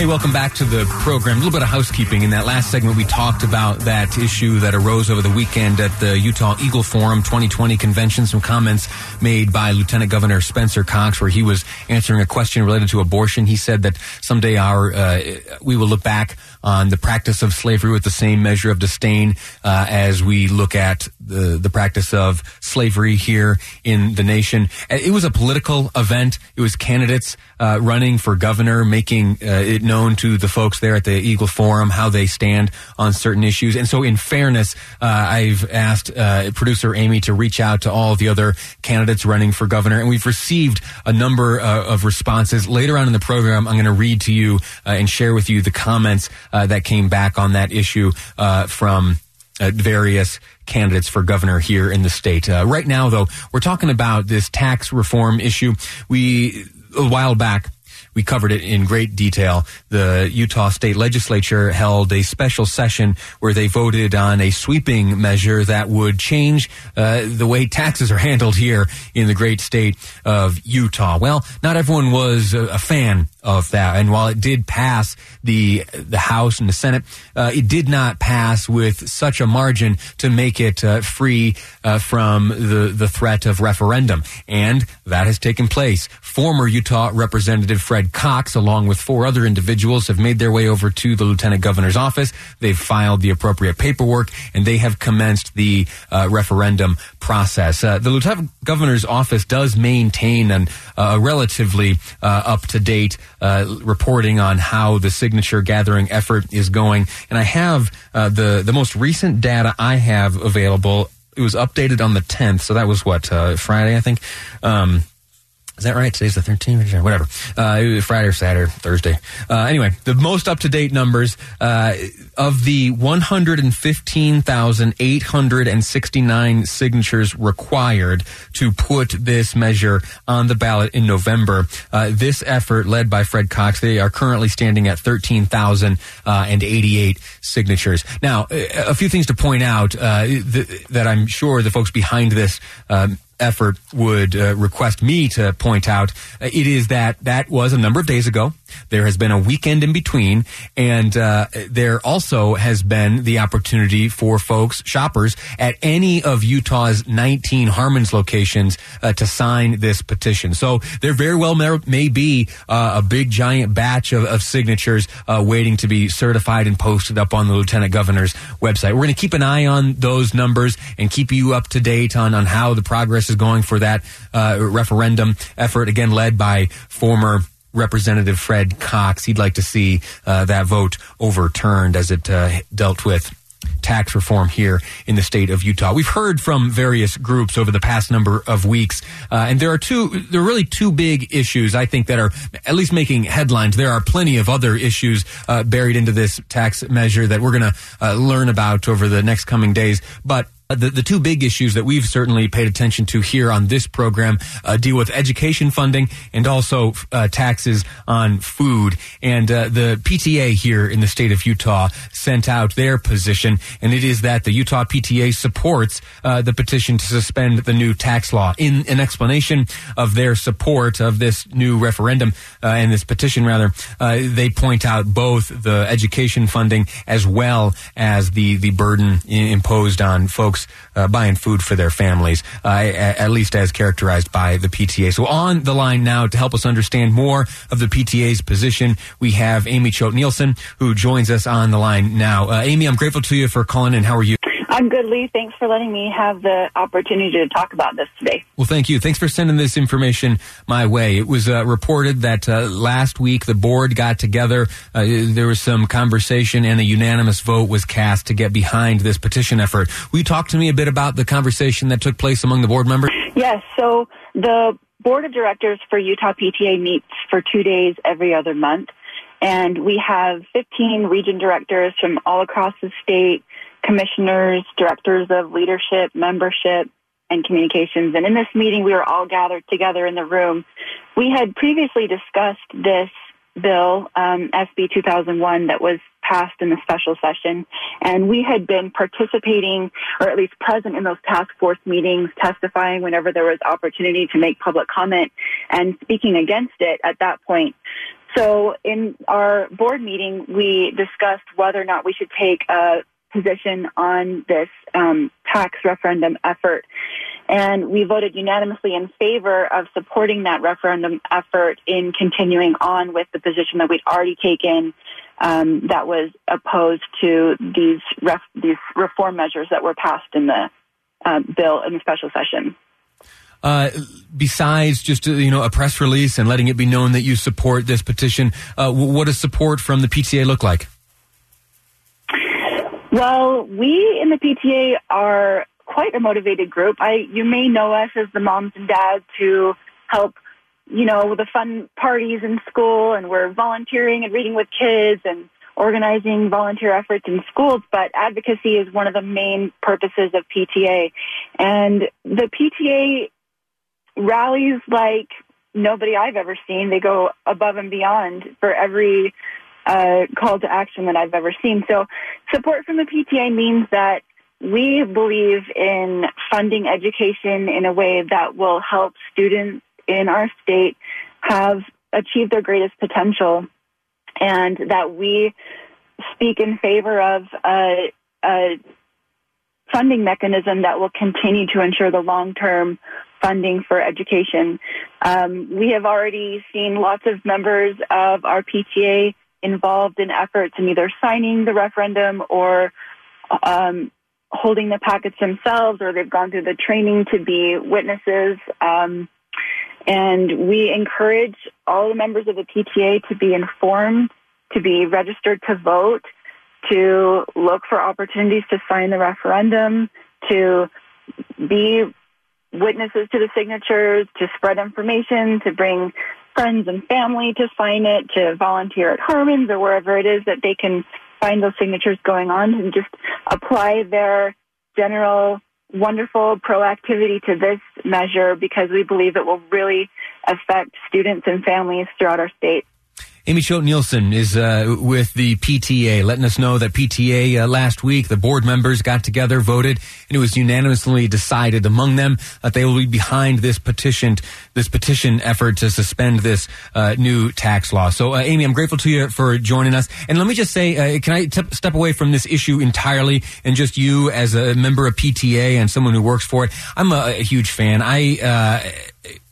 Hey, welcome back to the program. A little bit of housekeeping. In that last segment, we talked about that issue that arose over the weekend at the Utah Eagle Forum 2020 convention. Some comments made by Lieutenant Governor Spencer Cox, where he was answering a question related to abortion. He said that someday our uh, we will look back on the practice of slavery with the same measure of disdain uh, as we look at the the practice of slavery here in the nation. It was a political event. It was candidates uh, running for governor, making uh, it known to the folks there at the Eagle Forum how they stand on certain issues. And so, in fairness, uh, I've asked uh, producer Amy to reach out to all the other candidates running for governor, and we've received a number uh, of responses. Later on in the program, I'm going to read to you uh, and share with you the comments that came back on that issue from various candidates for governor here in the state. Uh, right now, though, we're talking about this tax reform issue. We a while back we covered it in great detail. The Utah State Legislature held a special session where they voted on a sweeping measure that would change uh, the way taxes are handled here in the great state of Utah. Well, not everyone was a, a fan of that, and while it did pass the the House and the Senate, uh, it did not pass with such a margin to make it uh, free uh, from the the threat of referendum, and that has taken place. Former Utah Representative Fred Cox, along with four other individuals, have made their way over to the lieutenant governor's office. They've filed the appropriate paperwork and they have commenced the uh, referendum process. Uh, the lieutenant governor's office does maintain an, a relatively uh, up to date uh, reporting on how the signature gathering effort is going. And I have uh, the, the most recent data I have available. It was updated on the 10th, so that was what, Friday, I think. Um, is that right? Today's the 13th, whatever. Uh, Friday or Saturday, Thursday. Uh, anyway, the most up to date numbers uh, of the 115,869 signatures required to put this measure on the ballot in November. Uh, this effort, led by Fred Cox, they are currently standing at 13,088 signatures. Now, a few things to point out uh, th- that I'm sure the folks behind this um, effort would uh, request me to point out uh, it is that that was a number of days ago. There has been a weekend in between, and uh, there also has been the opportunity for folks, shoppers, at any of Utah's 19 Harmon's locations uh, to sign this petition. So there very well may, be uh, a big giant batch of, of signatures uh, waiting to be certified and posted up on the Lieutenant Governor's website. We're going to keep an eye on those numbers and keep you up to date on, on how the progress is going for that uh, referendum effort, again led by former Representative Fred Cox. He'd like to see uh, that vote overturned as it uh, dealt with tax reform here in the state of Utah. We've heard from various groups over the past number of weeks, uh, and there are two, there are really two big issues I think that are at least making headlines. There are plenty of other issues uh, buried into this tax measure that we're going to uh, learn about over the next coming days, but the, the two big issues that we've certainly paid attention to here on this program uh, deal with education funding and also uh, taxes on food. And uh, the PTA here in the state of Utah sent out their position, and it is that the Utah PTA supports uh, the petition to suspend the new tax law. In an explanation of their support of this new referendum uh, and this petition, rather, they point out both the education funding as well as the the burden imposed on folks folks uh, buying food for their families, uh, at least as characterized by the PTA. So on the line now to help us understand more of the PTA's position, we have Amy Choate Nielson, who joins us on the line now. Uh, Amy, I'm grateful to you for calling in. How are you? I'm good, Lee. Thanks for letting me have the opportunity to talk about this today. Well, thank you. Thanks for sending this information my way. It was uh, reported that uh, last week the board got together. Uh, there was some conversation and a unanimous vote was cast to get behind this petition effort. Will you talk to me a bit about the conversation that took place among the board members? Yes. So the board of directors for Utah PTA meets for two days every other month. And we have 15 region directors from all across the state, commissioners, directors of leadership, membership, and communications. And in this meeting, we were all gathered together in the room. We had previously discussed this bill, um, SB 2001, that was passed in the special session. And we had been participating, or at least present in those task force meetings, testifying whenever there was opportunity to make public comment and speaking against it at that point. So in our board meeting, we discussed whether or not we should take a position on this um, tax referendum effort. And we voted unanimously in favor of supporting that referendum effort in continuing on with the position that we'd already taken um, that was opposed to these ref- these reform measures that were passed in the uh, bill in the special session. Uh, besides just uh, you know a press release and letting it be known that you support this petition, uh, what does support from the PTA look like? Well, we in the PTA are quite a motivated group. I you may know us as the moms and dads who help you know, with the fun parties in school and we're volunteering and reading with kids and organizing volunteer efforts in schools, but advocacy is one of the main purposes of PTA. And the PTA rallies like nobody I've ever seen. They go above and beyond for every uh, call to action that I've ever seen. So support from the PTA means that we believe in funding education in a way that will help students in our state have achieved their greatest potential and that we speak in favor of a, a funding mechanism that will continue to ensure the long-term funding for education. Um, we have already seen lots of members of our PTA involved in efforts in either signing the referendum or um, holding the packets themselves, or they've gone through the training to be witnesses. Um, and we encourage all the members of the PTA to be informed, to be registered to vote, to look for opportunities to sign the referendum, to be witnesses to the signatures, to spread information, to bring friends and family to sign it, to volunteer at Harmon's or wherever it is that they can find those signatures going on and just apply their general wonderful proactivity to this measure because we believe it will really affect students and families throughout our state. Amy Choate Nielson is uh, with the PTA, letting us know that PTA uh, last week, the board members got together, voted, and it was unanimously decided among them that they will be behind this petition, this petition effort to suspend this uh, new tax law. So, uh, Amy, I'm grateful to you for joining us. And let me just say, uh, can I t- step away from this issue entirely and just you as a member of PTA and someone who works for it? I'm a, a huge fan. I uh,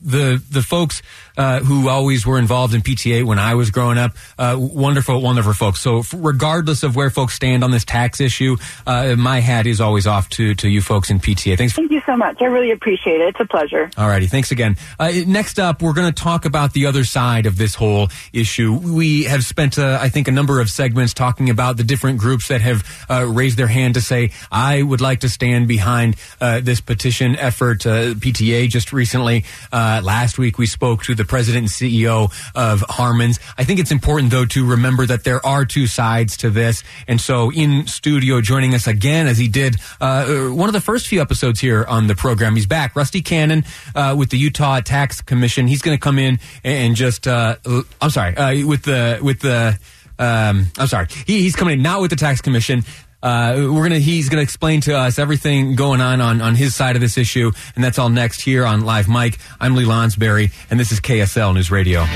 the the folks who always were involved in PTA when I was growing up, uh, wonderful, wonderful folks. So regardless of where folks stand on this tax issue, uh, my hat is always off to to you folks in PTA. Thanks. Thank you so much. I really appreciate it. It's a pleasure. All righty. Thanks again. Uh, next up, we're going to talk about the other side of this whole issue. We have spent, uh, I think, a number of segments talking about the different groups that have uh, raised their hand to say, I would like to stand behind this petition effort. PTA just recently uh, last week we spoke to the president and CEO of Harmon's. I think it's important though to remember that there are two sides to this. And so in studio joining us again as he did uh, one of the first few episodes here on the program, he's back. Rusty Cannon uh, with the Utah Tax Commission. He's going to come in and just uh, I'm sorry uh, with the with the um, I'm sorry. He, he's coming in not with the tax commission, uh, we're gonna he's gonna explain to us everything going on, on on his side of this issue, and that's all next here on Live Mic. I'm Lee Lonsberry, and this is KSL News Radio.